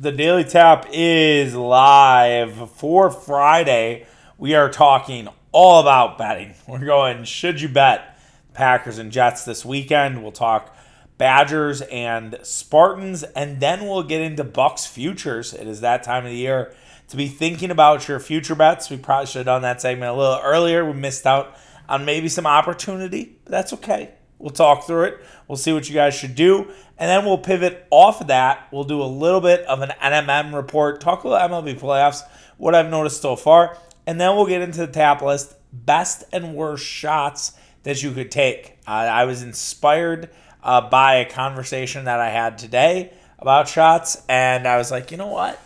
The Daily Tap is live for Friday. We are talking all about betting. We're going, should you bet Packers and Jets this weekend? We'll talk Badgers and Spartans, and then we'll get into Bucks futures. It is that time of the year to be thinking about your future bets. We probably should have done that segment a little earlier. We missed out on maybe some opportunity, but that's okay. We'll talk through it. We'll see what you guys should do. And then we'll pivot off of that. We'll do a little bit of an NMM report, talk a little MLB playoffs, what I've noticed so far. And then we'll get into the tap list best and worst shots that you could take. Uh, I was inspired uh, by a conversation that I had today about shots. And I was like, you know what?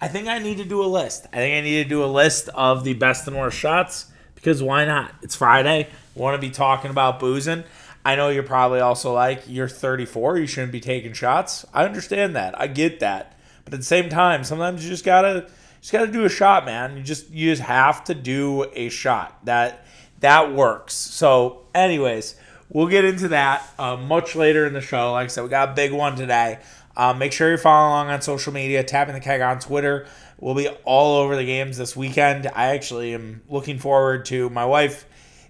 I think I need to do a list. I think I need to do a list of the best and worst shots because why not? It's Friday. We want to be talking about boozing. I know you're probably also like, you're 34, you shouldn't be taking shots. I understand that. I get that. But at the same time, sometimes you just gotta just gotta do a shot, man. You just you just have to do a shot. That that works. So, anyways, we'll get into that uh, much later in the show. Like I said, we got a big one today. Um, make sure you're following along on social media, tapping the keg on Twitter. We'll be all over the games this weekend. I actually am looking forward to my wife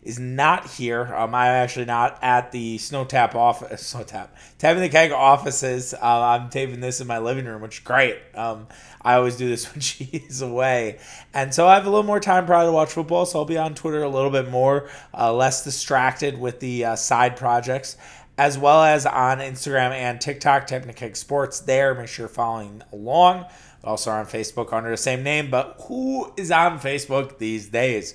is not here. Um, I'm actually not at the Snow Tap office. Snow Tap. Tapping the Keg offices. Uh, I'm taping this in my living room, which is great. Um, I always do this when she is away. And so I have a little more time probably to watch football, so I'll be on Twitter a little bit more, uh, less distracted with the uh, side projects, as well as on Instagram and TikTok, Tapping the Keg Sports there. Make sure you're following along. Also on Facebook under the same name, but who is on Facebook these days?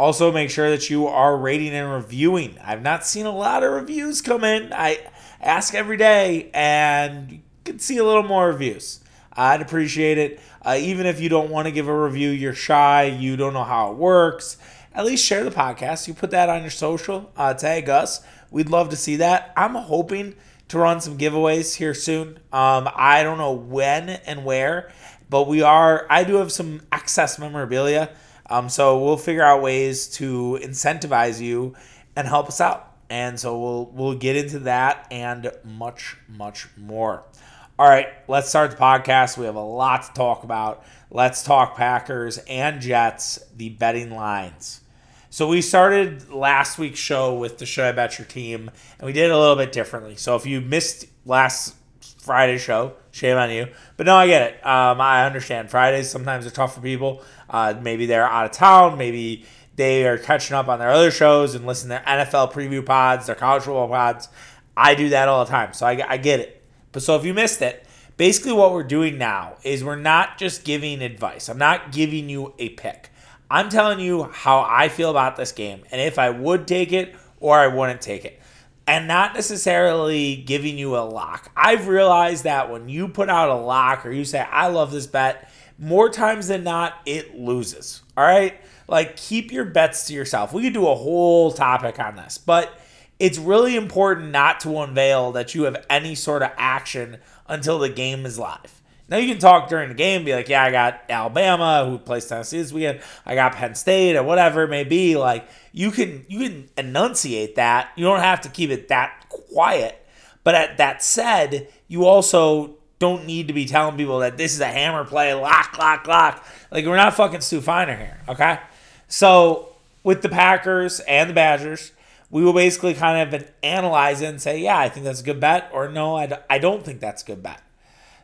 Also, make sure that you are rating and reviewing. I've not seen a lot of reviews come in. I ask every day, and you can see a little more reviews. I'd appreciate it. Uh, even if you don't want to give a review, you're shy, you don't know how it works, at least share the podcast. You put that on your social, uh, tag us. We'd love to see that. I'm hoping to run some giveaways here soon. Um, I don't know when and where, but we are. I do have some excess memorabilia um, so we'll figure out ways to incentivize you and help us out. And so we'll we'll get into that and much much more. All right, let's start the podcast. We have a lot to talk about. Let's talk Packers and Jets, the betting lines. So we started last week's show with the Should I Bet Your Team, and we did it a little bit differently. So if you missed last Friday's show, shame on you. But no, I get it. Um, I understand. Fridays sometimes are tough for people. Uh, maybe they're out of town. Maybe they are catching up on their other shows and listen to NFL preview pods, their college football pods. I do that all the time, so I, I get it. But so if you missed it, basically what we're doing now is we're not just giving advice. I'm not giving you a pick. I'm telling you how I feel about this game and if I would take it or I wouldn't take it. And not necessarily giving you a lock. I've realized that when you put out a lock or you say, I love this bet, more times than not, it loses. All right? Like, keep your bets to yourself. We could do a whole topic on this, but it's really important not to unveil that you have any sort of action until the game is live. Now you can talk during the game, be like, "Yeah, I got Alabama, who plays Tennessee this weekend. I got Penn State, or whatever it may be." Like you can you can enunciate that. You don't have to keep it that quiet. But at that said, you also don't need to be telling people that this is a hammer play, lock, lock, lock. Like we're not fucking Stu Feiner here, okay? So with the Packers and the Badgers, we will basically kind of analyze it and say, yeah, I think that's a good bet, or no, I don't think that's a good bet.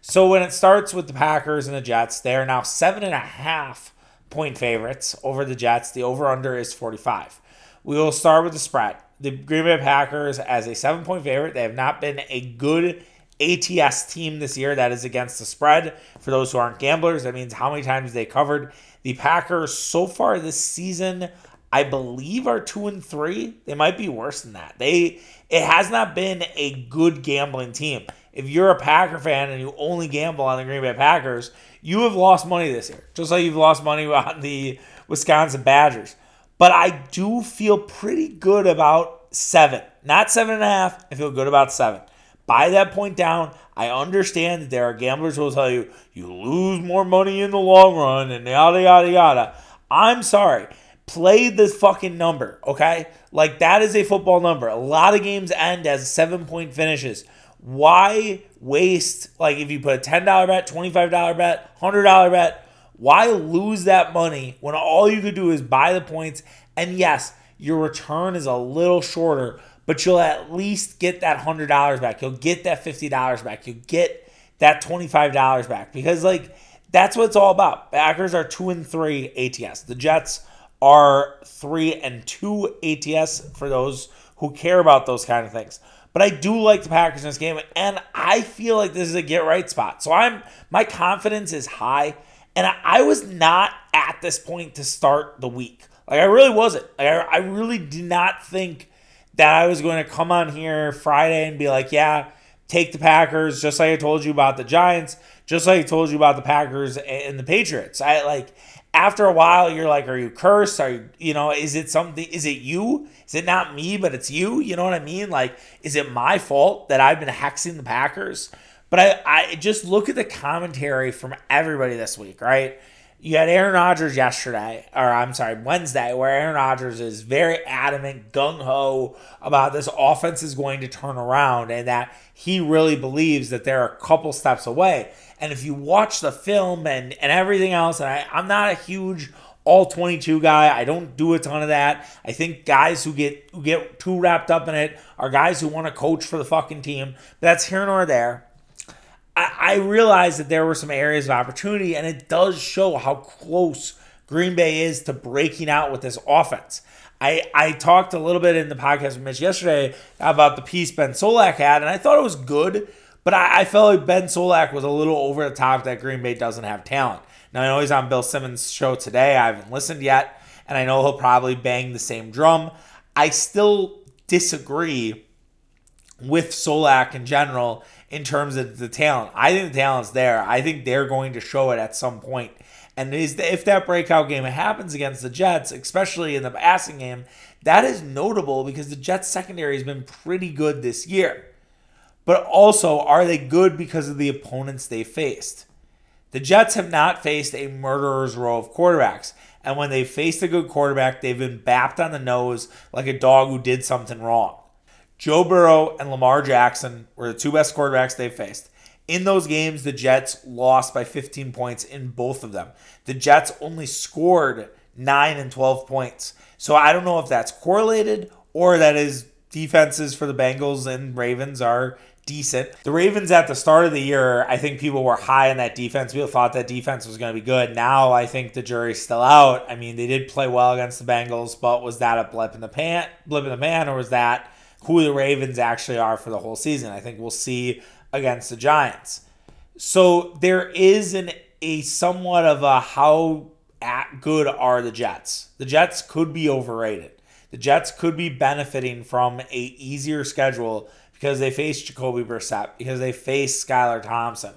So when it starts with the Packers and the Jets, they are now seven and a half point favorites over the Jets. The over under is 45. We will start with the spread. The Green Bay Packers as a seven point favorite. They have not been a good ATS team this year that is against the spread. For those who aren't gamblers, that means how many times they covered. The Packers so far this season, I believe, are two and three. They might be worse than that. They it has not been a good gambling team. If you're a Packer fan and you only gamble on the Green Bay Packers, you have lost money this year, just like you've lost money on the Wisconsin Badgers. But I do feel pretty good about seven, not seven and a half. I feel good about seven buy that point down. I understand that there are gamblers who will tell you you lose more money in the long run and yada yada yada. I'm sorry. Play this fucking number, okay? Like that is a football number. A lot of games end as seven point finishes. why waste like if you put a $10 bet, $25 bet, $100 bet, why lose that money when all you could do is buy the points and yes, your return is a little shorter, but you'll at least get that $100 back. You'll get that $50 back. You'll get that $25 back because like that's what it's all about. Packers are 2 and 3 ATS. The Jets are 3 and 2 ATS for those who care about those kind of things. But I do like the Packers in this game, and I feel like this is a get right spot. So I'm my confidence is high, and I, I was not at this point to start the week. Like I really wasn't. Like I, I really did not think that I was going to come on here Friday and be like, yeah, take the Packers, just like I told you about the Giants, just like I told you about the Packers and the Patriots. I like after a while you're like are you cursed? Are you you know is it something is it you? Is it not me but it's you? You know what i mean? Like is it my fault that i've been hexing the packers? But i i just look at the commentary from everybody this week right you had Aaron Rodgers yesterday, or I'm sorry, Wednesday, where Aaron Rodgers is very adamant, gung ho about this offense is going to turn around and that he really believes that they're a couple steps away. And if you watch the film and, and everything else, and I, I'm not a huge all 22 guy. I don't do a ton of that. I think guys who get who get too wrapped up in it are guys who want to coach for the fucking team. But that's here nor there. I, I realized that there were some areas of opportunity, and it does show how close Green Bay is to breaking out with this offense. I, I talked a little bit in the podcast with Mitch yesterday about the piece Ben Solak had, and I thought it was good but I, I felt like Ben Solak was a little over the top that Green Bay doesn't have talent. Now I know he's on Bill Simmons' show today. I haven't listened yet, and I know he'll probably bang the same drum. I still disagree with Solak in general in terms of the talent. I think the talent's there. I think they're going to show it at some point. And if that breakout game happens against the Jets, especially in the passing game, that is notable because the Jets secondary has been pretty good this year but also are they good because of the opponents they faced? The Jets have not faced a murderer's row of quarterbacks. And when they faced a good quarterback, they've been bapped on the nose like a dog who did something wrong. Joe Burrow and Lamar Jackson were the two best quarterbacks they faced. In those games, the Jets lost by 15 points in both of them. The Jets only scored 9 and 12 points. So I don't know if that's correlated or that is defenses for the Bengals and Ravens are decent. The Ravens at the start of the year, I think people were high on that defense. People thought that defense was going to be good. Now I think the jury's still out. I mean, they did play well against the Bengals, but was that a blip in the pan, blip in the man, or was that who the Ravens actually are for the whole season? I think we'll see against the Giants. So there is an a somewhat of a how at good are the Jets? The Jets could be overrated. The Jets could be benefiting from a easier schedule because they face Jacoby Brissett, because they face Skylar Thompson,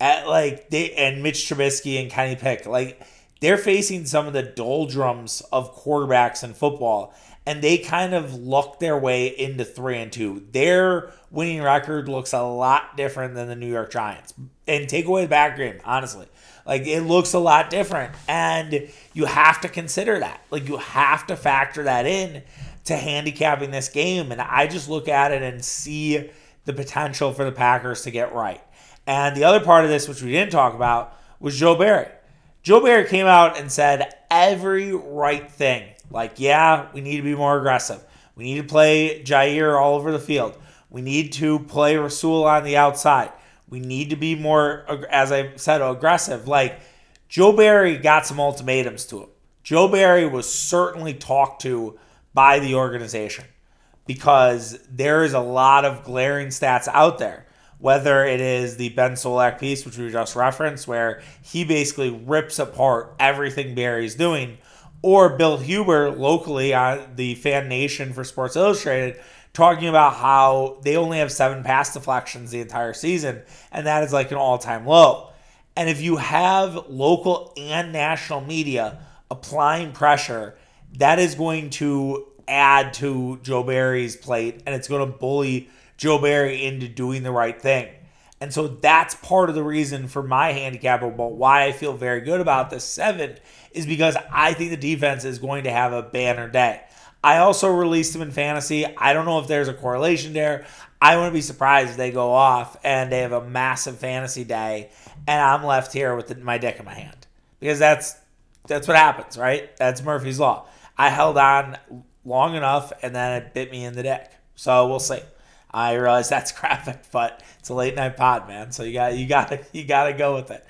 at like they and Mitch Trubisky and Kenny Pick, like they're facing some of the doldrums of quarterbacks in football, and they kind of luck their way into three and two. Their winning record looks a lot different than the New York Giants, and take away the back game, honestly. Like it looks a lot different, and you have to consider that. Like you have to factor that in to handicapping this game. And I just look at it and see the potential for the Packers to get right. And the other part of this, which we didn't talk about, was Joe Barry. Joe Barry came out and said every right thing. Like, yeah, we need to be more aggressive. We need to play Jaire all over the field. We need to play Rasul on the outside. We need to be more, as I said, aggressive. Like, Joe Barry got some ultimatums to him. Joe Barry was certainly talked to by the organization because there is a lot of glaring stats out there. Whether it is the Ben Solak piece, which we just referenced, where he basically rips apart everything Barry's doing, or Bill Huber locally on the Fan Nation for Sports Illustrated talking about how they only have seven pass deflections the entire season, and that is like an all time low. And if you have local and national media applying pressure that is going to add to Joe Barry's plate and it's going to bully Joe Barry into doing the right thing. And so that's part of the reason for my handicap about why I feel very good about this seven is because I think the defense is going to have a banner day. I also released him in fantasy. I don't know if there's a correlation there. I wouldn't be surprised if they go off and they have a massive fantasy day, and I'm left here with the, my dick in my hand because that's that's what happens, right? That's Murphy's law. I held on long enough, and then it bit me in the dick. So we'll see. I realize that's graphic, but it's a late night pod, man. So you got you got to you got to go with it.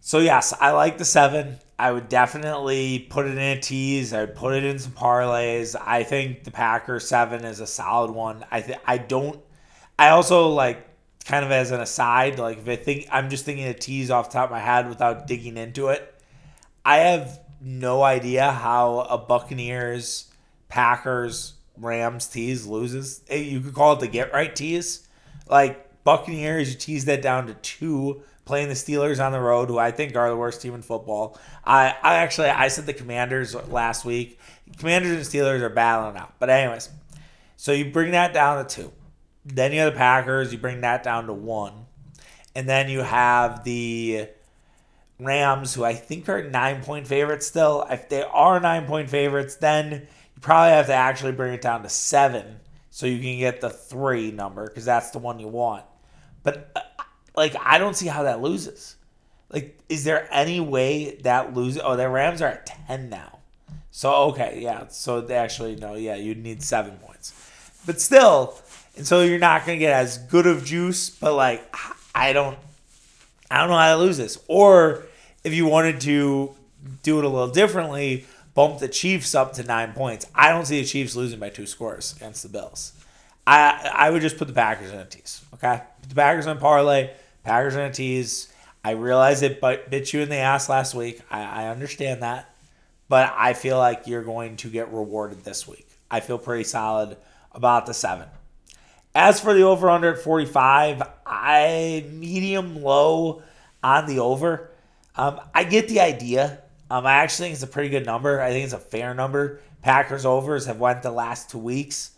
So yes, I like the seven. I would definitely put it in a tease. I would put it in some parlays. I think the Packers seven is a solid one. I th- I don't. I also like kind of as an aside, like if I think I'm just thinking a tease off top of my head without digging into it. I have no idea how a Buccaneers, Packers, Rams tease loses. You could call it the get right tease. Like Buccaneers, you tease that down to two playing the Steelers on the road, who I think are the worst team in football. I, I actually I said the Commanders last week. Commanders and Steelers are battling out. But anyways, so you bring that down to two. Then you have the Packers, you bring that down to one. And then you have the Rams, who I think are nine point favorites still. If they are nine point favorites, then you probably have to actually bring it down to seven so you can get the three number because that's the one you want. But uh, like I don't see how that loses. Like, is there any way that loses? Oh, the Rams are at ten now. So okay, yeah. So they actually no, yeah, you'd need seven points, but still, and so you're not gonna get as good of juice. But like, I don't, I don't know how to lose this. Or if you wanted to do it a little differently, bump the Chiefs up to nine points. I don't see the Chiefs losing by two scores against the Bills. I I would just put the Packers in a tease. Okay, the Packers on parlay. Packers on a tease. I realize it bit you in the ass last week. I, I understand that. But I feel like you're going to get rewarded this week. I feel pretty solid about the seven. As for the over under at 45, I medium low on the over. Um, I get the idea. Um, I actually think it's a pretty good number. I think it's a fair number. Packers overs have went the last two weeks.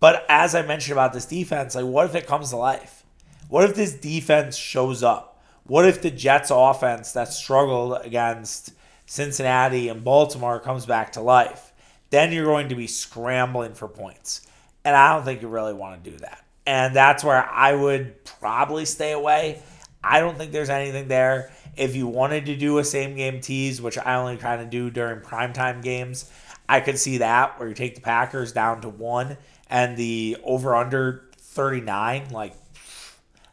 But as I mentioned about this defense, like what if it comes to life? What if this defense shows up? What if the Jets offense that struggled against Cincinnati and Baltimore comes back to life? Then you're going to be scrambling for points. And I don't think you really want to do that. And that's where I would probably stay away. I don't think there's anything there. If you wanted to do a same game tease, which I only kind of do during primetime games, I could see that where you take the Packers down to one and the over under 39. Like,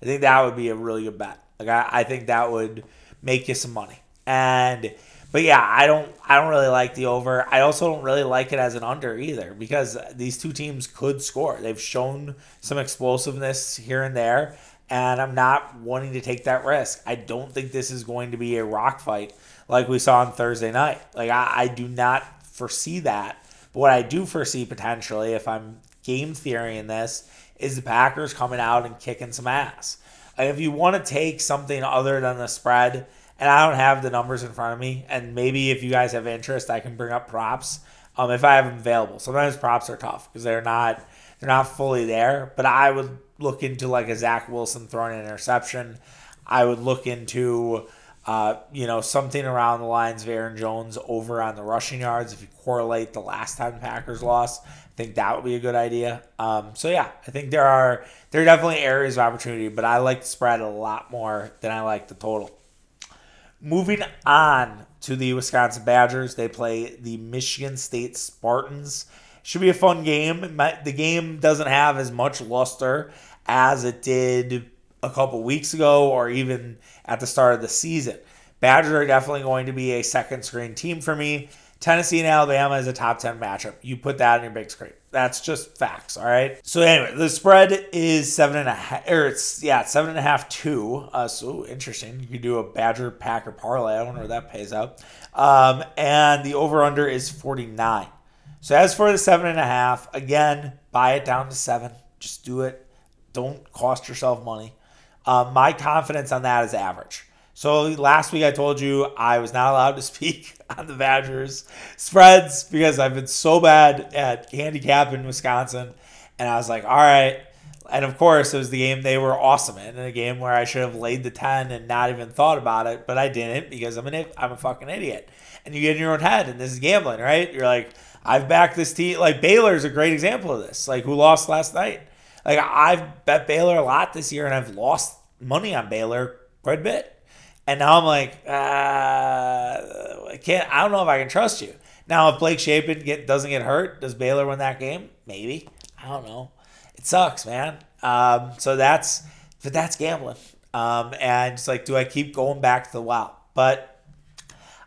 I think that would be a really good bet. Like I, I think that would make you some money. And but yeah, I don't I don't really like the over. I also don't really like it as an under either because these two teams could score. They've shown some explosiveness here and there, and I'm not wanting to take that risk. I don't think this is going to be a rock fight like we saw on Thursday night. Like I, I do not foresee that. But what I do foresee potentially, if I'm game theory in this, is the Packers coming out and kicking some ass. if you want to take something other than the spread, and I don't have the numbers in front of me, and maybe if you guys have interest, I can bring up props um, if I have them available. Sometimes props are tough because they're not they're not fully there. But I would look into like a Zach Wilson throwing an interception. I would look into uh, you know, something around the lines of Aaron Jones over on the rushing yards. If you correlate the last time the Packers lost, I think that would be a good idea. Um, so yeah, I think there are there are definitely areas of opportunity, but I like the spread a lot more than I like the total. Moving on to the Wisconsin Badgers, they play the Michigan State Spartans. Should be a fun game. The game doesn't have as much luster as it did a couple weeks ago or even at the start of the season. Badgers are definitely going to be a second screen team for me. Tennessee and Alabama is a top 10 matchup. You put that on your big screen. That's just facts, all right? So anyway, the spread is seven and a half, or it's, yeah, seven and a half, two. Uh, so interesting. You could do a Badger Packer parlay. I wonder where that pays out. Um, and the over-under is 49. So as for the seven and a half, again, buy it down to seven. Just do it. Don't cost yourself money. Um, my confidence on that is average. So last week I told you I was not allowed to speak on the Badgers spreads because I've been so bad at handicap in Wisconsin. And I was like, all right. And of course, it was the game they were awesome in, and a game where I should have laid the 10 and not even thought about it, but I didn't because I'm an I'm a fucking idiot. And you get in your own head, and this is gambling, right? You're like, I've backed this team. Like Baylor is a great example of this. Like who lost last night. Like I've bet Baylor a lot this year, and I've lost money on Baylor quite a bit. And now I'm like, uh, I can't. I don't know if I can trust you. Now, if Blake Shapen get doesn't get hurt, does Baylor win that game? Maybe. I don't know. It sucks, man. Um, so that's but that's gambling. Um, and it's like, do I keep going back to the wow? But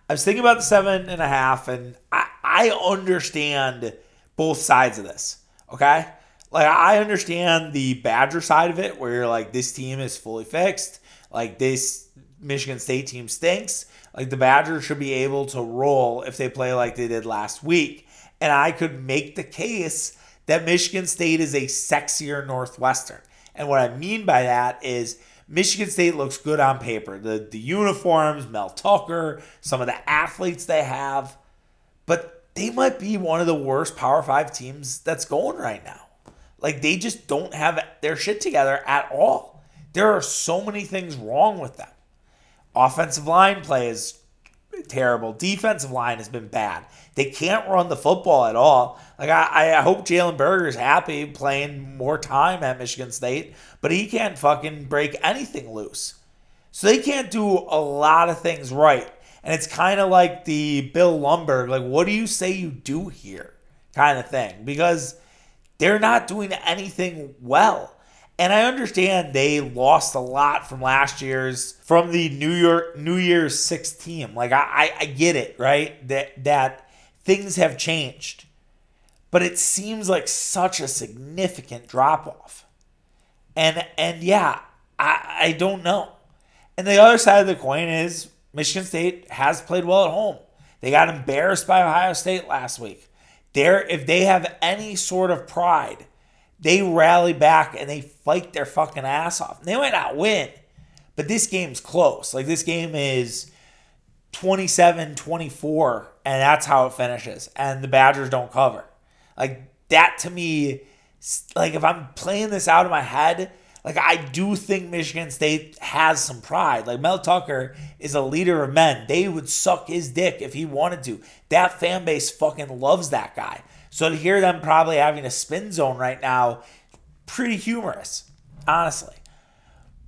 I was thinking about the seven and a half, and I, I understand both sides of this. Okay. Like, I understand the Badger side of it, where you're like, this team is fully fixed. Like, this Michigan State team stinks. Like, the Badgers should be able to roll if they play like they did last week. And I could make the case that Michigan State is a sexier Northwestern. And what I mean by that is Michigan State looks good on paper. The the uniforms, Mel Tucker, some of the athletes they have, but they might be one of the worst Power 5 teams that's going right now. Like they just don't have their shit together at all. There are so many things wrong with them. Offensive line play is terrible. Defensive line has been bad. They can't run the football at all. Like I, I hope Jalen Berger is happy playing more time at Michigan State, but he can't fucking break anything loose. So they can't do a lot of things right. And it's kind of like the Bill Lumbergh, like, what do you say you do here? kind of thing. Because they're not doing anything well. And I understand they lost a lot from last year's from the New York New Year's Six team. Like I, I, I get it, right? That that things have changed. But it seems like such a significant drop off. And and yeah, I, I don't know. And the other side of the coin is Michigan State has played well at home. They got embarrassed by Ohio State last week. There, if they have any sort of pride they rally back and they fight their fucking ass off. They might not win, but this game's close. Like this game is 27 24, and that's how it finishes. And the Badgers don't cover. Like that to me, like if I'm playing this out of my head, like I do think Michigan State has some pride. Like Mel Tucker is a leader of men. They would suck his dick if he wanted to. That fan base fucking loves that guy. So to hear them probably having a spin zone right now, pretty humorous, honestly.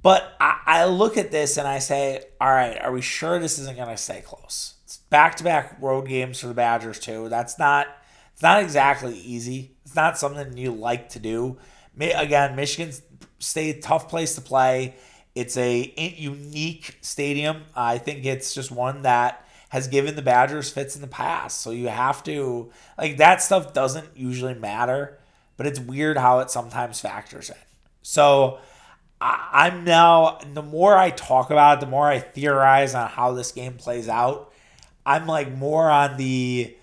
But I, I look at this and I say, all right, are we sure this isn't going to stay close? It's back-to-back road games for the Badgers too. That's not it's not exactly easy. It's not something you like to do. Again, Michigan State tough place to play. It's a unique stadium. I think it's just one that has given the Badgers fits in the past. So you have to like that stuff doesn't usually matter, but it's weird how it sometimes factors in. So I, am now the more I talk about it, the more I theorize on how this game plays out. I'm like more on the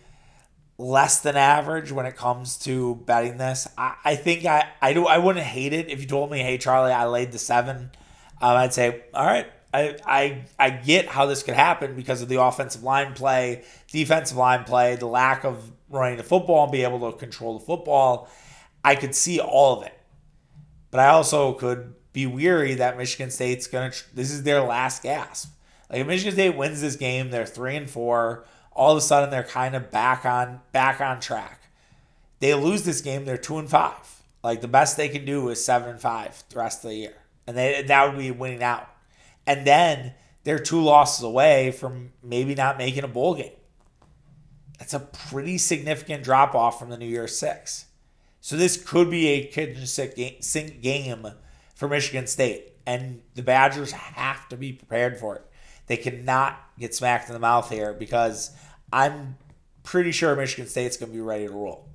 less than average when it comes to betting this. I, I think I, I do I wouldn't hate it if you told me, hey Charlie, I laid the seven. Um, I'd say, all right, I, I I get how this could happen because of the offensive line play, defensive line play, the lack of running the football and be able to control the football. I could see all of it. But I also could be weary that Michigan State's to this is their last gasp. Like if Michigan State wins this game, they're 3 and 4, all of a sudden they're kind of back on back on track. They lose this game, they're 2 and 5. Like the best they can do is 7 and 5 the rest of the year. And they, that would be winning out. And then they're two losses away from maybe not making a bowl game. That's a pretty significant drop off from the New Year Six. So this could be a kitchen sink game for Michigan State. And the Badgers have to be prepared for it. They cannot get smacked in the mouth here because I'm pretty sure Michigan State's going to be ready to roll.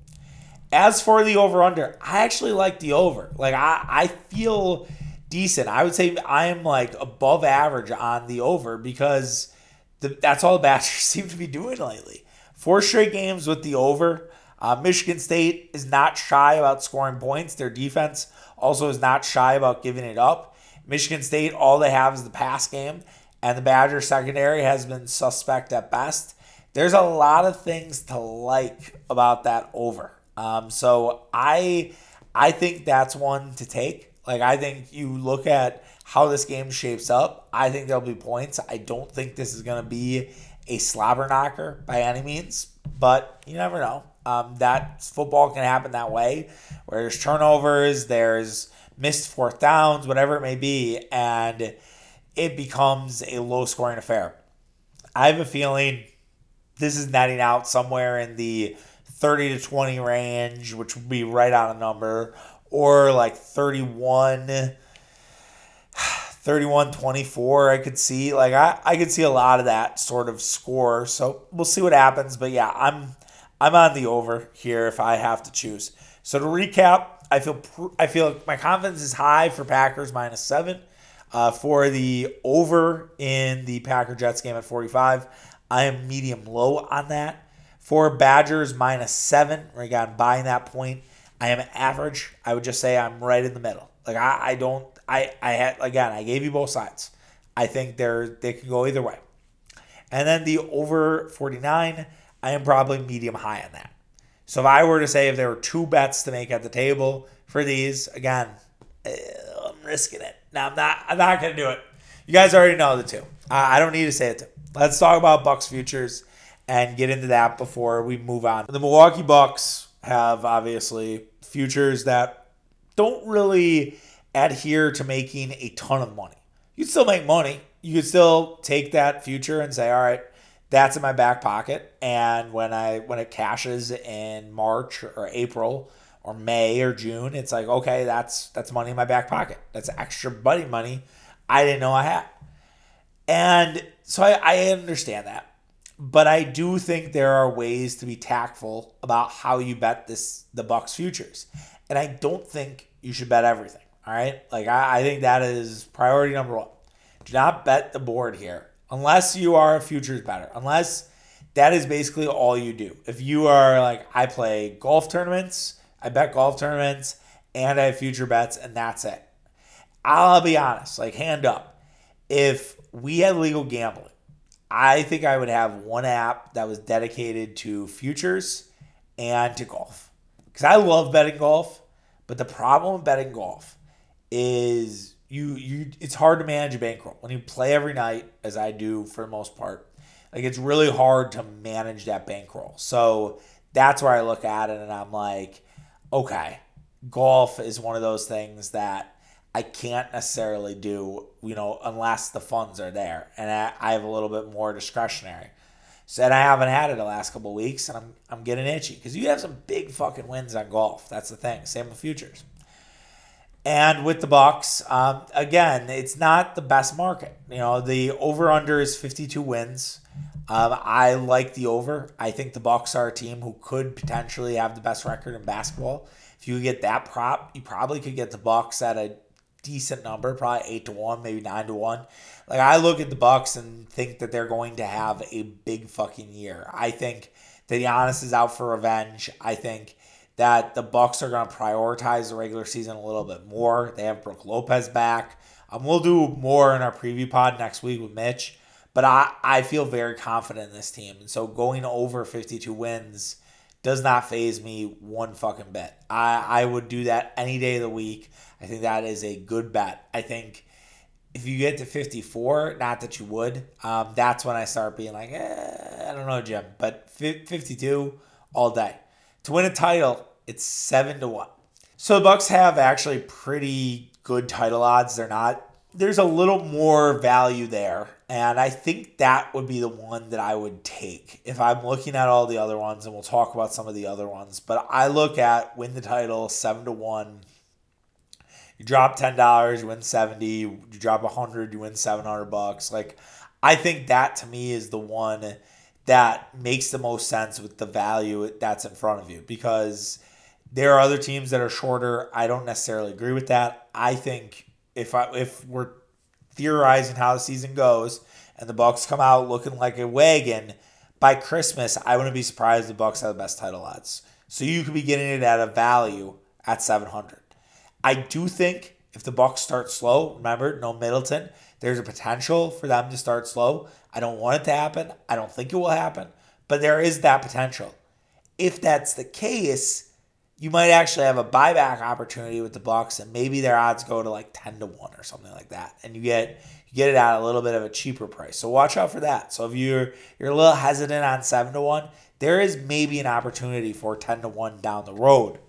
As for the over under, I actually like the over. Like, I, I feel decent. I would say I'm like above average on the over because the, that's all the Badgers seem to be doing lately. Four straight games with the over. Uh, Michigan State is not shy about scoring points. Their defense also is not shy about giving it up. Michigan State, all they have is the pass game, and the Badger secondary has been suspect at best. There's a lot of things to like about that over. Um, so I I think that's one to take. Like I think you look at how this game shapes up. I think there'll be points. I don't think this is going to be a slobber knocker by any means, but you never know. Um, that football can happen that way, where there's turnovers, there's missed fourth downs, whatever it may be, and it becomes a low scoring affair. I have a feeling this is netting out somewhere in the 30 to 20 range, which would be right on a number, or like 31 31 24 i could see like I, I could see a lot of that sort of score. So we'll see what happens but yeah i'm i'm on the over here if i have to choose. So to recap i feel i feel my confidence is high for packers minus seven uh, for the over in the packer jets game at 45 i am medium low on that for badgers minus seven i'm buying that point i am average i would just say i'm right in the middle like i, I don't I I had again I gave you both sides. I think they're they can go either way. And then the over 49, I am probably medium high on that. So if I were to say if there were two bets to make at the table for these, again, eh, I'm risking it. I'm not I'm not gonna do it. You guys already know the two. I don't need to say it. Too. Let's talk about Bucks futures and get into that before we move on. The Milwaukee Bucks have obviously futures that don't really adhere to making a ton of money. You still make money. You could still take that future and say, all right, that's in my back pocket. And when I when it cashes in March or April or May or June, it's like, okay, that's that's money in my back pocket. That's extra buddy money I didn't know I had. And so I, I understand that. But I do think there are ways to be tactful about how you bet this the Bucks futures. And I don't think you should bet everything. All right. Like, I, I think that is priority number one. Do not bet the board here unless you are a futures better, unless that is basically all you do. If you are like, I play golf tournaments, I bet golf tournaments, and I have future bets, and that's it. I'll be honest, like, hand up. If we had legal gambling, I think I would have one app that was dedicated to futures and to golf. Because I love betting golf, but the problem with betting golf is you you it's hard to manage a bankroll when you play every night as I do for the most part. Like it's really hard to manage that bankroll. So that's where I look at it and I'm like, okay, golf is one of those things that I can't necessarily do, you know, unless the funds are there and I, I have a little bit more discretionary. So I haven't had it the last couple weeks and I'm I'm getting itchy because you have some big fucking wins on golf. That's the thing. Same with futures. And with the Bucks, um, again, it's not the best market. You know, the over under is 52 wins. Um, I like the over. I think the Bucks are a team who could potentially have the best record in basketball. If you get that prop, you probably could get the Bucks at a decent number, probably eight to one, maybe nine to one. Like I look at the Bucks and think that they're going to have a big fucking year. I think that Giannis is out for revenge. I think that the Bucks are going to prioritize the regular season a little bit more. They have Brook Lopez back. Um, we'll do more in our preview pod next week with Mitch, but I, I feel very confident in this team. And so going over 52 wins does not phase me one fucking bit. I, I would do that any day of the week. I think that is a good bet. I think if you get to 54, not that you would, um, that's when I start being like, eh, I don't know, Jim, but 52 all day. To win a title, it's seven to one. So the Bucks have actually pretty good title odds. They're not. There's a little more value there, and I think that would be the one that I would take if I'm looking at all the other ones, and we'll talk about some of the other ones. But I look at win the title seven to one. You drop ten dollars, you win seventy. You drop a hundred, you win seven hundred bucks. Like I think that to me is the one that makes the most sense with the value that's in front of you because there are other teams that are shorter. I don't necessarily agree with that. I think if I if we're theorizing how the season goes and the Bucks come out looking like a wagon by Christmas, I wouldn't be surprised the Bucks have the best title odds. So you could be getting it at a value at 700. I do think if the Bucks start slow, remember no Middleton, there's a potential for them to start slow. I don't want it to happen. I don't think it will happen, but there is that potential. If that's the case, you might actually have a buyback opportunity with the Bucks, and maybe their odds go to like ten to one or something like that, and you get you get it at a little bit of a cheaper price. So watch out for that. So if you're you're a little hesitant on seven to one, there is maybe an opportunity for ten to one down the road.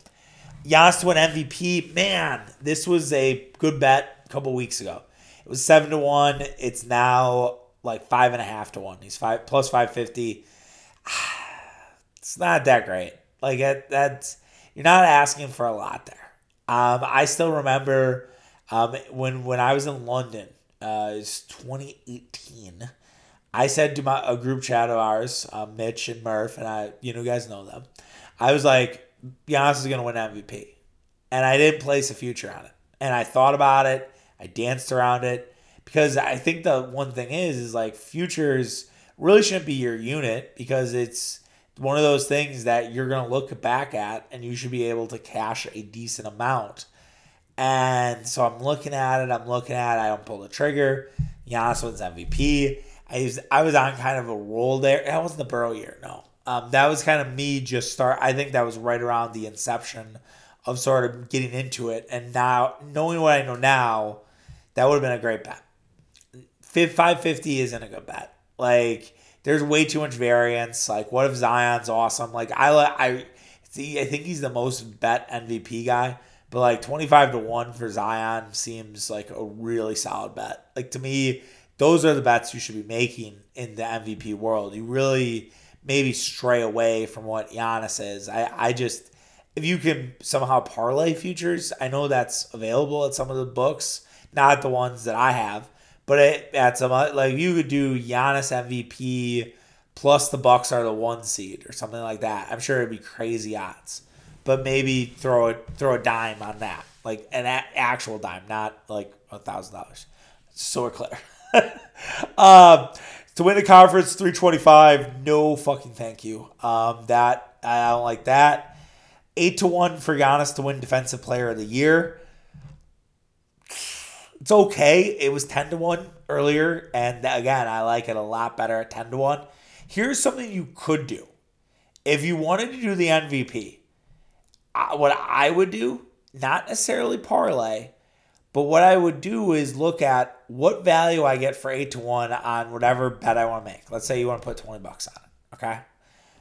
Giannis to win MVP, man, this was a good bet a couple weeks ago. It was seven to one. It's now like five and a half to one. He's five plus five fifty. It's not that great. Like it, that's you're not asking for a lot there. Um, I still remember um, when when I was in London uh, it's 2018. I said to my a group chat of ours, uh, Mitch and Murph, and I, you know, you guys know them. I was like, Giannis is gonna win MVP, and I didn't place a future on it. And I thought about it. I danced around it because I think the one thing is, is like futures really shouldn't be your unit because it's one of those things that you're gonna look back at, and you should be able to cash a decent amount and so I'm looking at it. I'm looking at it. I don't pull the trigger. Giannis wins MVP. I was I was on kind of a roll there. That wasn't the Burrow year, no. Um, that was kind of me just start. I think that was right around the inception of sort of getting into it. And now knowing what I know now, that would have been a great bet. Five fifty isn't a good bet. Like there's way too much variance. Like what if Zion's awesome? Like I I see. I think he's the most bet MVP guy. But like 25 to 1 for Zion seems like a really solid bet. Like to me, those are the bets you should be making in the MVP world. You really maybe stray away from what Giannis is. I, I just, if you can somehow parlay futures, I know that's available at some of the books, not the ones that I have, but it, at some, like you could do Giannis MVP plus the Bucks are the one seed or something like that. I'm sure it'd be crazy odds but maybe throw it throw a dime on that, like an a- actual dime, not like a thousand dollars. So we're clear. um, to win the conference, three twenty five. No fucking thank you. Um, that I don't like that. Eight to one for Giannis to win Defensive Player of the Year. It's okay. It was ten to one earlier, and again, I like it a lot better at ten to one. Here's something you could do if you wanted to do the MVP what I would do, not necessarily parlay, but what I would do is look at what value I get for eight to one on whatever bet I want to make. Let's say you want to put 20 bucks on it. Okay.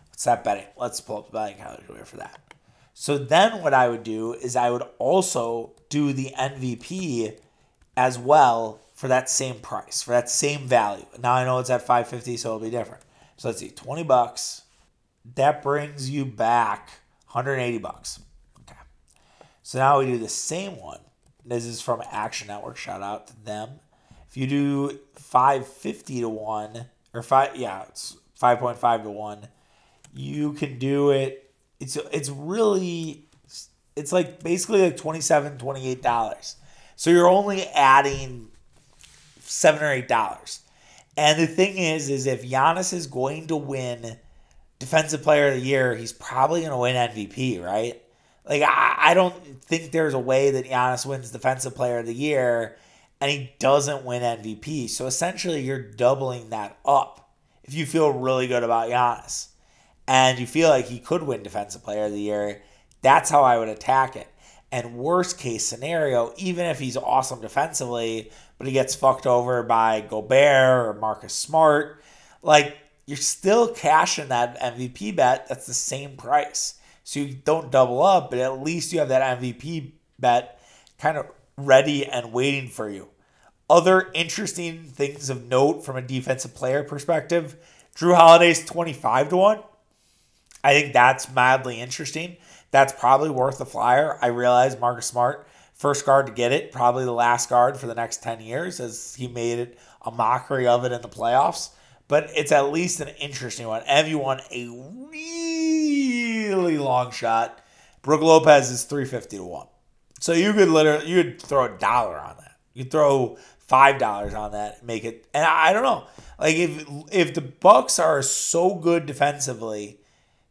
What's that betting? Let's pull up the betting calculator for that. So then what I would do is I would also do the MVP as well for that same price, for that same value. Now I know it's at 550, so it'll be different. So let's see, 20 bucks. That brings you back 180 bucks. Okay. So now we do the same one. This is from Action Network. Shout out to them. If you do 550 to 1, or 5, yeah, it's 5.5 to 1, you can do it. It's, it's really, it's like basically like 27 $28. So you're only adding 7 or $8. And the thing is, is if Giannis is going to win defensive player of the year, he's probably going to win MVP, right? Like, I, I don't think there's a way that Giannis wins defensive player of the year and he doesn't win MVP. So essentially, you're doubling that up if you feel really good about Giannis and you feel like he could win defensive player of the year. That's how I would attack it. And worst case scenario, even if he's awesome defensively, but he gets fucked over by Gobert or Marcus Smart, like you're still cashing that MVP bet that's the same price. So you don't double up, but at least you have that MVP bet kind of ready and waiting for you. Other interesting things of note from a defensive player perspective Jrue Holiday's 25 to 1. I think that's madly interesting. That's probably worth a flyer. I realize Marcus Smart, first guard to get it, probably the last guard for the next 10 years, as he made it a mockery of it in the playoffs but it's at least an interesting one. won a really long shot. Brook Lopez is 350 to 1. So you could literally you could throw a dollar on that. You throw five dollars on that, make it and I, I don't know. Like if if the Bucks are so good defensively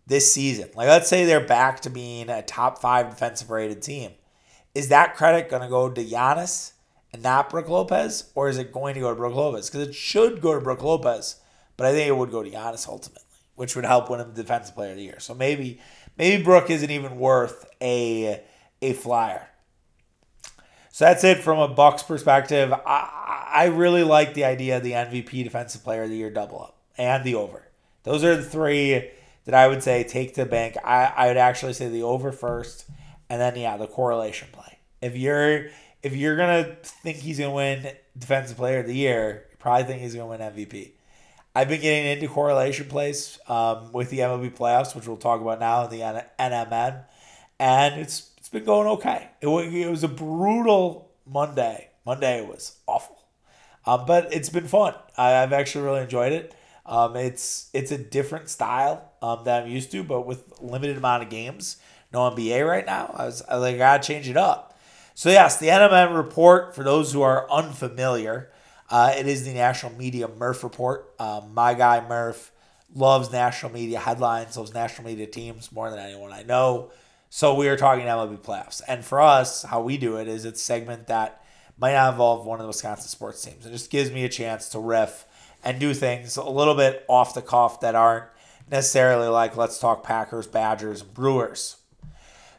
this season, like let's say they're back to being a top five defensive rated team, is that credit gonna go to Giannis and not Brook Lopez? Or is it going to go to Brook Lopez? Because it should go to Brook Lopez but I think it would go to Giannis ultimately, which would help win him the Defensive Player of the Year. So maybe maybe Brook isn't even worth a a flyer. So that's it from a Bucks perspective. I, I really like the idea of the MVP Defensive Player of the Year double up and the over. Those are the three that I would say take to the bank. I, I would actually say the over first, and then yeah, the correlation play. If you're if you're gonna think he's gonna win Defensive Player of the Year, you probably think he's gonna win MVP. I've been getting into correlation plays um, with the MLB playoffs, which we'll talk about now in the NMN, and it's it's been going okay. It, it was a brutal Monday. Monday was awful, um, but it's been fun. I, have actually really enjoyed it. Um, it's it's a different style um, that I'm used to, but with limited amount of games. No NBA right now. I was I like I gotta change it up. So yes, the NMN report for those who are unfamiliar, uh, it is the National Media Murph report. Um, my guy Murph loves national media headlines, loves national media teams more than anyone I know. So we are talking MLB playoffs. And for us, how we do it is it's a segment that might not involve one of the Wisconsin sports teams. It just gives me a chance to riff and do things a little bit off the cuff that aren't necessarily like let's talk Packers, Badgers, Brewers.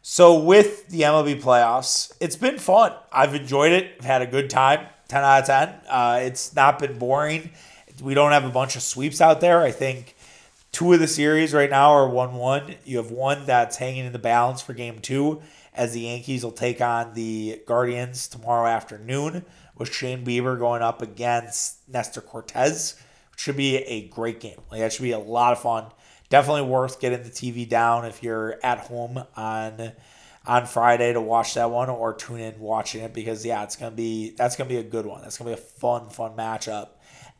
So with the MLB playoffs, it's been fun. I've enjoyed it. I've had a good time. 10 out of 10. Uh, it's not been boring. We don't have a bunch of sweeps out there. I think Two of the series right now are 1 1. You have one that's hanging in the balance for game two, as the Yankees will take on the Guardians tomorrow afternoon, with Shane Bieber going up against Nestor Cortes. Should be a great game. Like that should be a lot of fun. Definitely worth getting the TV down if you're at home on on Friday to watch that one or tune in watching it because yeah, it's gonna be that's gonna be a good one. That's gonna be a fun, fun matchup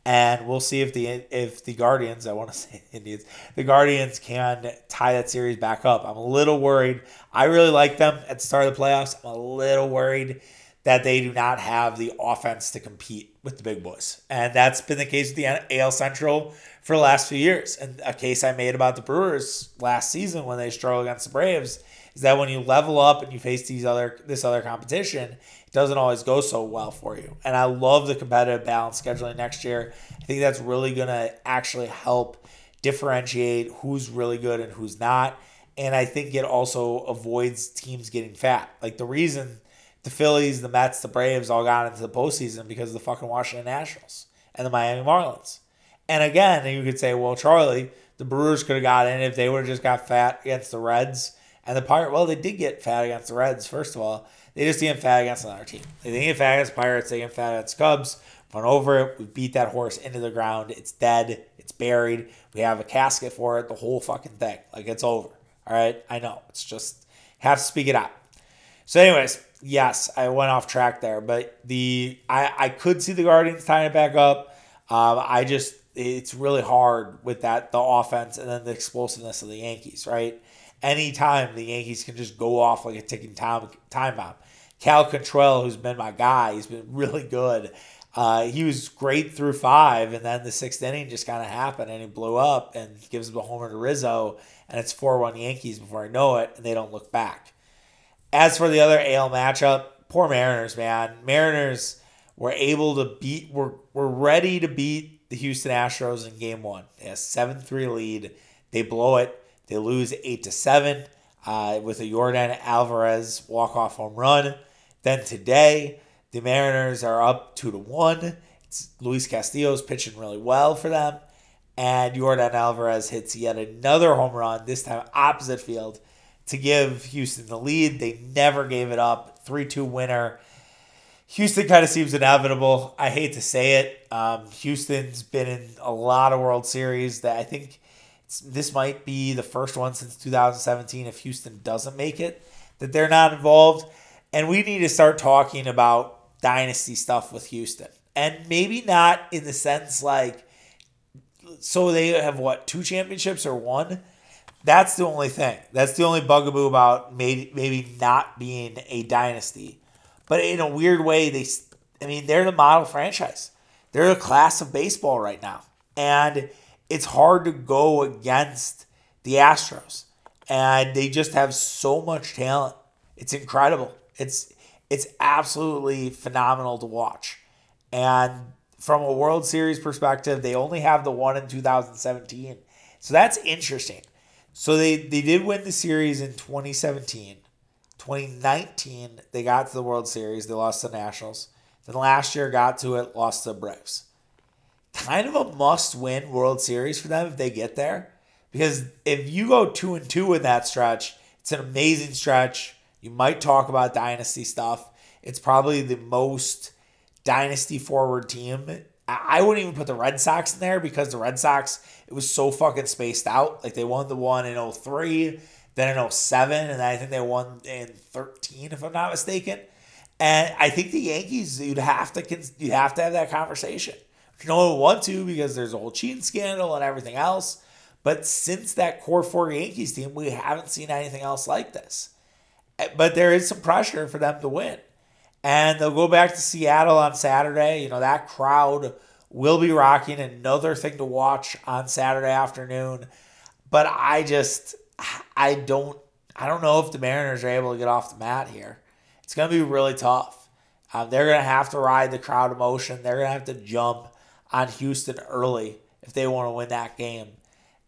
and we'll see if the if the Guardians, I want to say Indians, the Guardians can tie that series back up. I'm a little worried. I really like them at the start of the playoffs. I'm a little worried that they do not have the offense to compete with the big boys, and that's been the case with the AL Central for the last few years. And a case I made about the Brewers last season when they struggled against the Braves is that when you level up and you face these other this other competition, it doesn't always go so well for you. And I love the competitive balance scheduling next year. I think that's really going to actually help differentiate who's really good and who's not. And I think it also avoids teams getting fat. Like the reason the Phillies, the Mets, the Braves all got into the postseason because of the fucking Washington Nationals and the Miami Marlins. And again, you could say, well, Charlie, the Brewers could have got in if they would have just got fat against the Reds and the Pirates. Well, they did get fat against the Reds, first of all. They just didn't fat against another team. They didn't get fat against Pirates. They didn't fat against Cubs. Went over it. We beat that horse into the ground. It's dead. It's buried. We have a casket for it. The whole fucking thing. Like it's over. All right. I know. It's just have to speak it out. So, anyways, yes, I went off track there, but the I I could see the Guardians tying it back up. Um, I just it's really hard with that the offense and then the explosiveness of the Yankees, right? anytime the Yankees can just go off like a ticking time time bomb. Cal Quantrill, who's been my guy, he's been really good. Uh, he was great through five, and then the sixth inning just kind of happened, and he blew up and gives a homer to Rizzo, and it's four one Yankees before I know it, and they don't look back. As for the other AL matchup, poor Mariners, man. Mariners were able to beat, were, were ready to beat the Houston Astros in game one. They had a 7 3 lead. They blow it. They lose eight to seven uh, with a Yordan Alvarez walk off home run. Then today, the Mariners are up two to one. It's Luis Castillo's pitching really well for them, and Yordan Alvarez hits yet another home run. This time opposite field to give Houston the lead. They never gave it up. Three two winner. Houston kind of seems inevitable. I hate to say it. Um, Houston's been in a lot of World Series that I think this might be the first one since 2017 if Houston doesn't make it that they're not involved. And we need to start talking about dynasty stuff with Houston. And maybe not in the sense like, so they have what, two championships or one? That's the only thing. That's the only bugaboo about maybe, maybe not being a dynasty. But in a weird way, they, I mean, they're the model franchise. They're the class of baseball right now. And it's hard to go against the Astros. And they just have so much talent. It's incredible. It's it's absolutely phenomenal to watch. And from a World Series perspective, they only have the one in 2017. So that's interesting. So they, they did win the series in 2017. 2019, they got to the World Series. They lost to the Nationals. Then last year, got to it, lost to the Braves. Kind of a must win World Series for them if they get there. Because if you go two and two in that stretch, it's an amazing stretch. You might talk about dynasty stuff. It's probably the most dynasty forward team. I wouldn't even put the Red Sox in there because the Red Sox, it was so fucking spaced out. Like they won the one in 03, then in 07, and I think they won in 13, if I'm not mistaken. And I think the Yankees, you'd have to you'd have to have that conversation. You don't want to because there's a whole cheating scandal and everything else. But since that core four Yankees team, we haven't seen anything else like this. Eh, but there is some pressure for them to win. And they'll go back to Seattle on Saturday. You know, that crowd will be rocking. Another thing to watch on Saturday afternoon. But I just, I don't, I don't know if the Mariners are able to get off the mat here. It's going to be really tough. Um, they're going to have to ride the crowd emotion. They're going to have to jump on Houston early if they want to win that game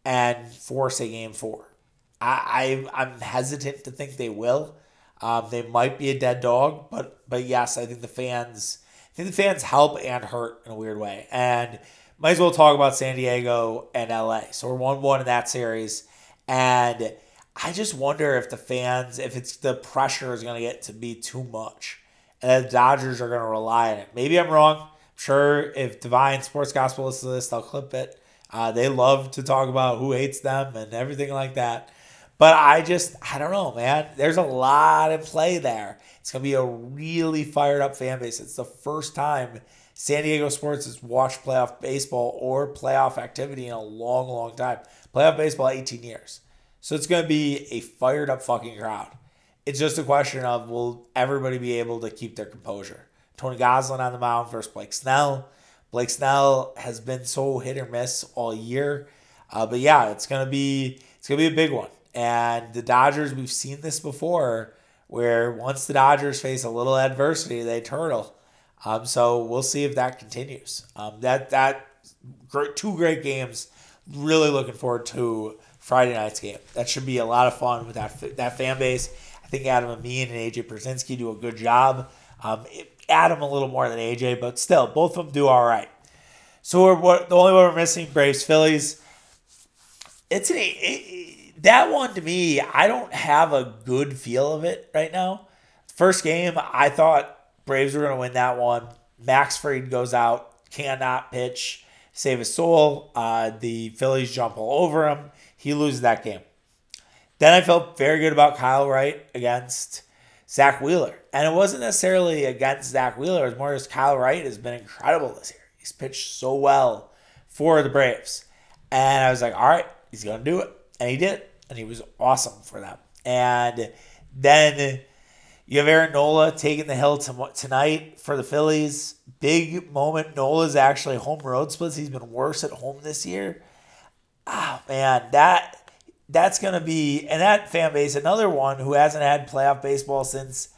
and force a game four. I, I I'm hesitant to think they will. Um, they might be a dead dog, but but yes, I think the fans I think the fans help and hurt in a weird way. And might as well talk about San Diego and LA. So we're one one in that series, and I just wonder if the fans, if it's the pressure is going to get to be too much, and the Dodgers are going to rely on it. Maybe I'm wrong. I'm sure if Divine Sports Gospel listens to this, they'll clip it. Uh, they love to talk about who hates them and everything like that. But I just, I don't know, man. There's a lot in play there. It's going to be a really fired up fan base. It's the first time San Diego sports has watched playoff baseball or playoff activity in a long, long time. Playoff baseball, 18 years. So it's going to be a fired up fucking crowd. It's just a question of will everybody be able to keep their composure? Tony Gonsolin on the mound versus Blake Snell. Blake Snell has been so hit or miss all year. Uh, but yeah, it's gonna be it's gonna be a big one. And the Dodgers, we've seen this before, where once the Dodgers face a little adversity, they turtle. Um, so we'll see if that continues. Um, that that great, two great games. Really looking forward to Friday night's game. That should be a lot of fun with that that fan base. I think Adam Amin and AJ Pierzynski do a good job. Um, Adam a little more than AJ, but still, both of them do all right. So we're, the only one we're missing, Braves Phillies. It's an that one to me, I don't have a good feel of it right now. First game, I thought Braves were going to win that one. Max Fried goes out, cannot pitch, save his soul. Uh, the Phillies jump all over him. He loses that game. Then I felt very good about Kyle Wright against Zack Wheeler. And it wasn't necessarily against Zack Wheeler, it was more just Kyle Wright has been incredible this year. He's pitched so well for the Braves. And I was like, all right, he's going to do it. And he did and he was awesome for them. And then you have Aaron Nola taking the hill to, tonight for the Phillies. Big moment. Nola's actually home road splits. He's been worse at home this year. Oh man, that that's gonna be and that fan base, another one who hasn't had playoff baseball since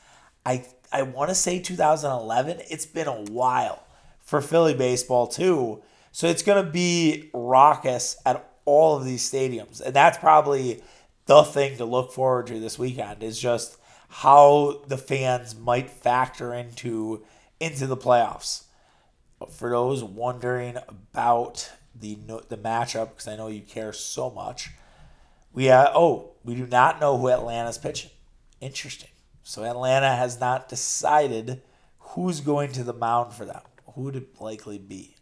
I I want to say 2011. It's been a while for Philly baseball too. So it's gonna be raucous at all of these stadiums. And that's probably the thing to look forward to this weekend is just how the fans might factor into into the playoffs. But for those wondering about the the matchup, because I know you care so much, we uh, oh we do not know who Atlanta's pitching. Interesting. So Atlanta has not decided who's going to the mound for them. Who would it likely be?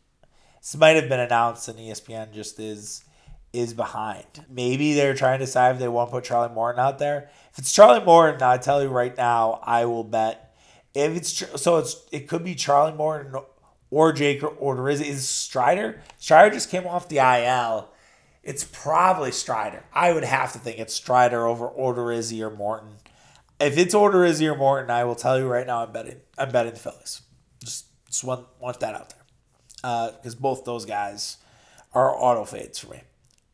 This might have been announced, and ESPN just is is behind. Maybe they're trying to decide if they want to put Charlie Morton out there. If it's Charlie Morton, I tell you right now, I will bet. If it's so, it's it could be Charlie Morton or Jake or is is Strider. Strider just came off the IL. It's probably Strider. I would have to think it's Strider over Odorizzi or Morton. If it's Odorizzi or Morton, I will tell you right now, I'm betting. I'm betting the Phillies. Just, just want want that out there, because uh, both those guys are auto fades for me.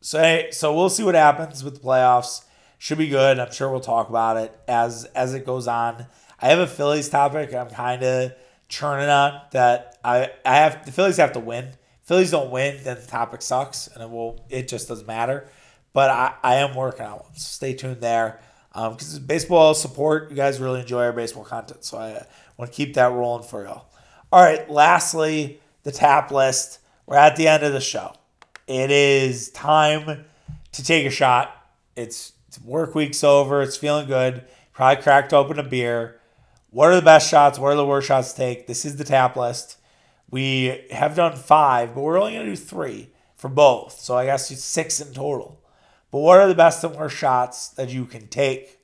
So hey, so we'll see what happens with the playoffs. Should be good. I'm sure we'll talk about it as as it goes on. I have a Phillies topic. I'm kind of churning on that. I I have the Phillies have to win. Phillies don't win, then the topic sucks, and it will. It just doesn't matter. But I, I am working on one. So stay tuned there. Um, because baseball support. You guys really enjoy our baseball content, so I want to keep that rolling for y'all. All right, lastly, the tap list. We're at the end of the show. It is time to take a shot. It's, it's work week's over. It's feeling good. Probably cracked open a beer. What are the best shots? What are the worst shots to take? This is the tap list. We have done five, but we're only going to do three for both. So I guess it's six in total. But what are the best and worst shots that you can take?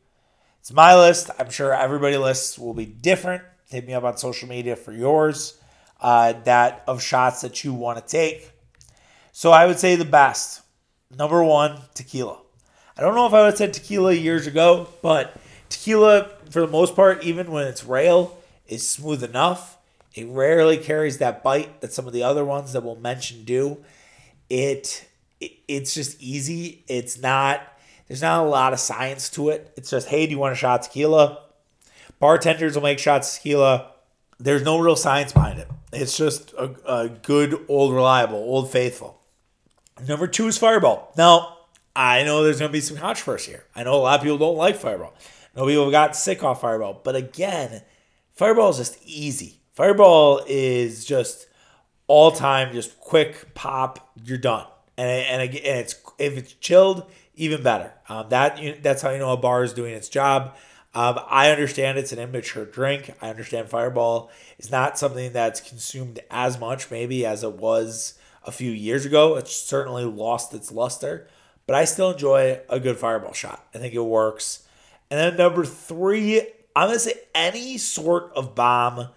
It's my list. I'm sure everybody lists will be different. Hit me up on social media for yours. Uh, that of shots that you want to take. So I would say the best. Number one, tequila. I don't know if I would have said tequila years ago, but tequila, for the most part, even when it's rail, is smooth enough. It rarely carries that bite that some of the other ones that we'll mention do. It, it it's just easy. It's not there's not a lot of science to it. It's just, hey, do you want a shot tequila? Bartenders will make shots tequila. There's no real science behind it. It's just a, a good, old, reliable, old faithful. Number two is Fireball. Now, I know there's going to be some controversy here. I know a lot of people don't like Fireball. Know people got sick off Fireball. But again, Fireball is just easy. Fireball is just all time, just quick pop, you're done. And, and, and it's if it's chilled, even better. Um, that that's how you know a bar is doing its job. Um, I understand it's an immature drink. I understand Fireball is not something that's consumed as much maybe as it was a few years ago. It's certainly lost its luster, but I still enjoy a good Fireball shot. I think it works. And then number three, I'm gonna say any sort of bomb,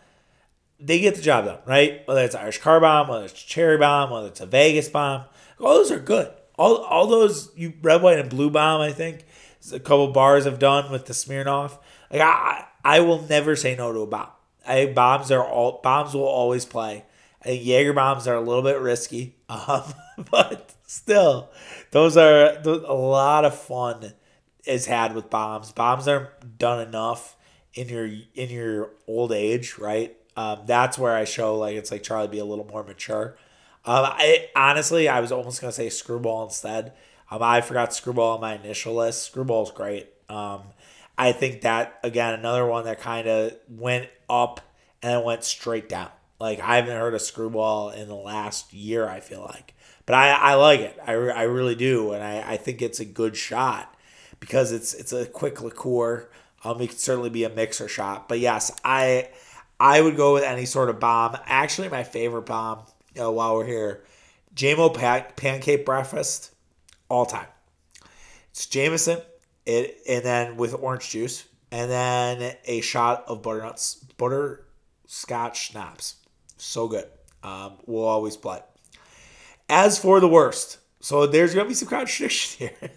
they get the job done, right? Whether it's Irish car bomb, whether it's cherry bomb, whether it's a Vegas bomb, all those are good. All all those you red, white, and blue bomb, I think a couple bars have done with the Smirnoff. Like I, I will never say no to a bomb. I bombs are all bombs will always play. I think Jaeger bombs are a little bit risky, um, but still, those are those, a lot of fun is had with bombs. Bombs aren't done enough in your in your old age, right? Um, that's where I show like it's like Charlie be a little more mature. Um, I honestly I was almost gonna say screwball instead um, I forgot Screwball on my initial list. Screwball's great. Um, I think that again another one that kind of went up and then went straight down. Like I haven't heard a Screwball in the last year. I feel like, but I, I like it. I, I really do, and I, I think it's a good shot because it's it's a quick liqueur. Um, it could certainly be a mixer shot, but yes, I I would go with any sort of bomb. Actually, my favorite bomb. You know, while we're here, JMO pancake breakfast all time. It's Jameson, it and then with orange juice, and then a shot of butternuts, butter scotch schnapps. So good. Um, we'll always play. As for the worst, so there's gonna be some contradiction here.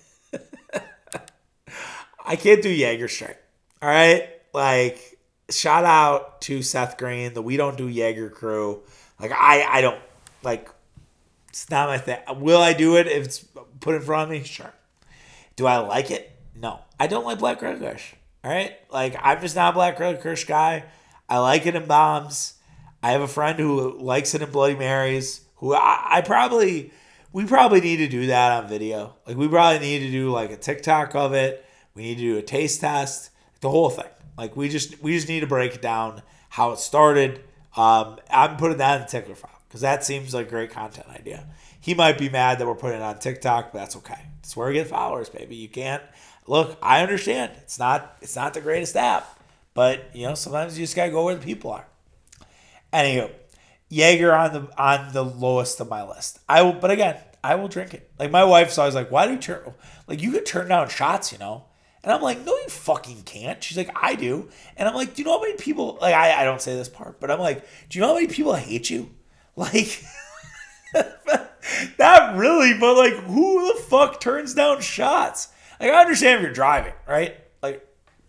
I can't do Jaeger straight. All right, like shout out to Seth Green, the We Don't Do Jaeger crew. Like I, I don't like. It's not my thing. Will I do it if it's put in front of me? Sure. Do I like it? No. I don't like black licorice. All right? Like, I'm just not a black licorice guy. I like it in bombs. I have a friend who likes it in Bloody Marys, who I, I probably, we probably need to do that on video. Like, we probably need to do like a TikTok of it. We need to do a taste test, the whole thing. Like, we just, we just need to break down how it started. Um, I'm putting that in the tickler file because that seems like a great content idea. He might be mad that we're putting it on TikTok, but that's okay. It's where we get followers, baby. You can't look. I understand it's not it's not the greatest app, but you know sometimes you just gotta go where the people are. Anywho, Jaeger on the on the lowest of my list. I will, but again, I will drink it. Like my wife's always like, "Why do you turn like you could turn down shots?" You know. And I'm like, no, you fucking can't. She's like, I do. And I'm like, do you know how many people, like, I, I don't say this part, but I'm like, do you know how many people hate you? Like, not really, but like, who the fuck turns down shots? Like, I understand if you're driving, right? Like,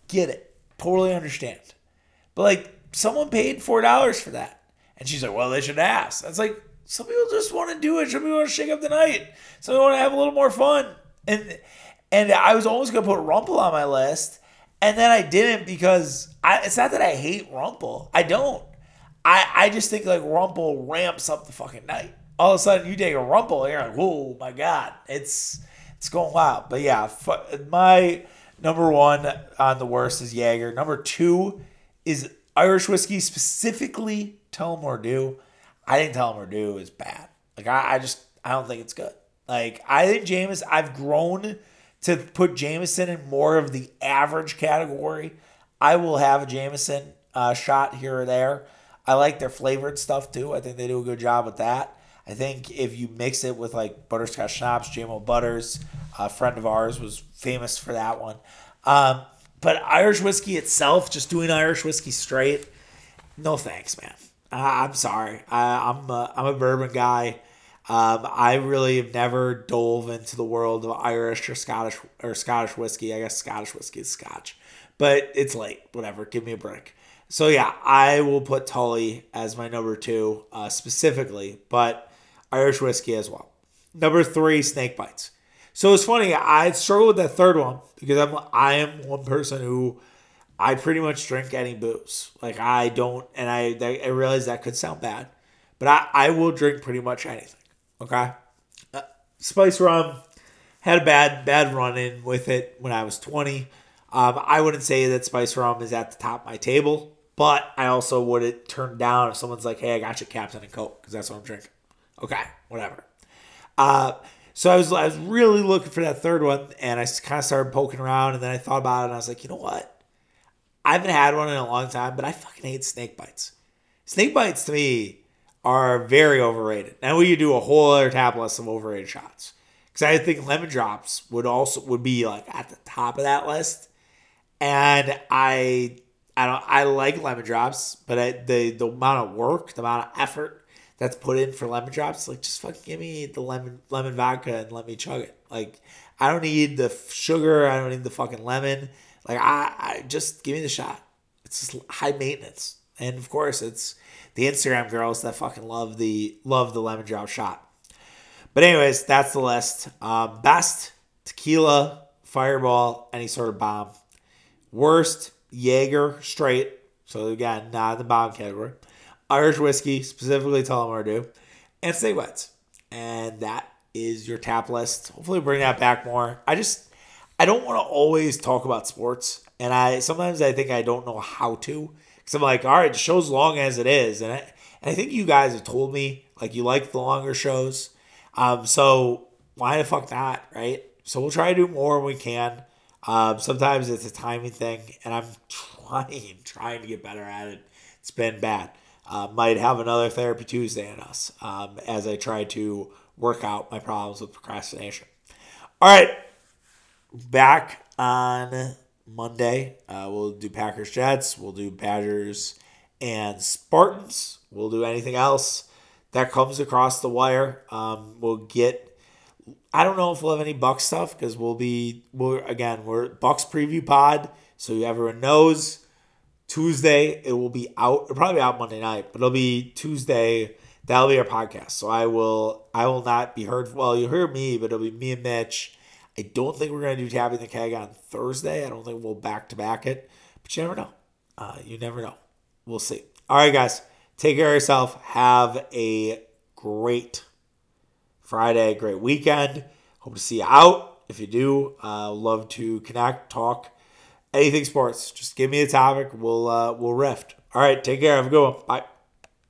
get it. Totally understand. But like, someone paid four dollars for that, and she's like, "Well, they should ask." That's like, some people just want to do it. Some people want to shake up the night. Some people want to have a little more fun. And and I was almost gonna put Rumple on my list, and then I didn't because I, it's not that I hate Rumple. I don't. I I just think like Rumple ramps up the fucking night all of a sudden you take a rumple and you're like, whoa, my God, it's it's going wild. But yeah, my Number one on the worst is Jaeger. Number two is Irish whiskey, specifically Dew. I think Dew is bad. Like I, I just I don't think it's good. Like I think James, I've grown to put Jameson in more of the average category. I will have a Jameson uh, shot here or there. I like their flavored stuff too. I think they do a good job with that. I think if you mix it with like butterscotch schnapps, JMO Butters, a friend of ours was famous for that one. Um, but Irish whiskey itself, just doing Irish whiskey straight, no thanks, man. I, I'm sorry. I, I'm a, I'm a bourbon guy. Um, I really have never dove into the world of Irish or Scottish or Scottish whiskey. I guess Scottish whiskey is Scotch, but it's late. Whatever. Give me a break. So yeah, I will put Tully as my number two uh, specifically, but Irish whiskey as well. Number three, snake bites. So it's funny. I struggle with that third one because I'm I am one person who I pretty much drink any booze. Like I don't, and I I realize that could sound bad, but I I will drink pretty much anything. Okay, uh, spice rum had a bad bad run in with it when I was 20. Um, I wouldn't say that spice rum is at the top of my table, but I also wouldn't turn down if someone's like, "Hey, I got you Captain and Coke," because that's what I'm drinking. Okay, whatever. Uh, so I was I was really looking for that third one, and I kind of started poking around, and then I thought about it, and I was like, you know what? I haven't had one in a long time, but I fucking hate snake bites. Snake bites to me are very overrated. Now we could do a whole other tap list of overrated shots because I think lemon drops would also would be like at the top of that list, and I I don't I like lemon drops, but I, the the amount of work, the amount of effort that's put in for lemon drops, like just fucking give me the lemon lemon vodka and let me chug it. Like I don't need the sugar, I don't need the fucking lemon. Like I, I just give me the shot. It's just high maintenance, and of course it's the Instagram girls that fucking love the love the lemon drop shot. But anyways, that's the list. Um, best tequila, fireball, any sort of bomb. Worst Jaeger straight. So again, not in the bomb category. Irish whiskey, specifically Tullamore and snake bites. And that is your tap list. Hopefully, bring that back more. I just, I don't want to always talk about sports, and I sometimes I think I don't know how to because I'm like, all right, the show's long as it is, and I, and I think you guys have told me like you like the longer shows, um, so why the fuck not, right? So we'll try to do more when we can. Um, sometimes it's a timing thing, and I'm trying, trying to get better at it. It's been bad uh, might have another therapy Tuesday in us um, as I try to work out my problems with procrastination. All right, back on Monday. Uh, we'll do Packers Jets. We'll do Badgers and Spartans. We'll do anything else that comes across the wire. Um, we'll get. I don't know if we'll have any Bucks stuff because we'll be we're again we're Bucks preview pod, so everyone knows Tuesday, it will be out. Probably out Monday night, but it'll be Tuesday. That'll be our podcast. So I will I will not be heard. Well, you'll hear me, but it'll be me and Mitch. I don't think we're gonna do tapping the keg on Thursday. I don't think we'll back to back it, but you never know. Uh, you never know. We'll see. All right, guys. Take care of yourself. Have a great Friday, great weekend. Hope to see you out. If you do, uh, love to connect, talk anything sports. Just give me a topic. We'll uh, we'll rift. All right, take care. Have a good one. Bye.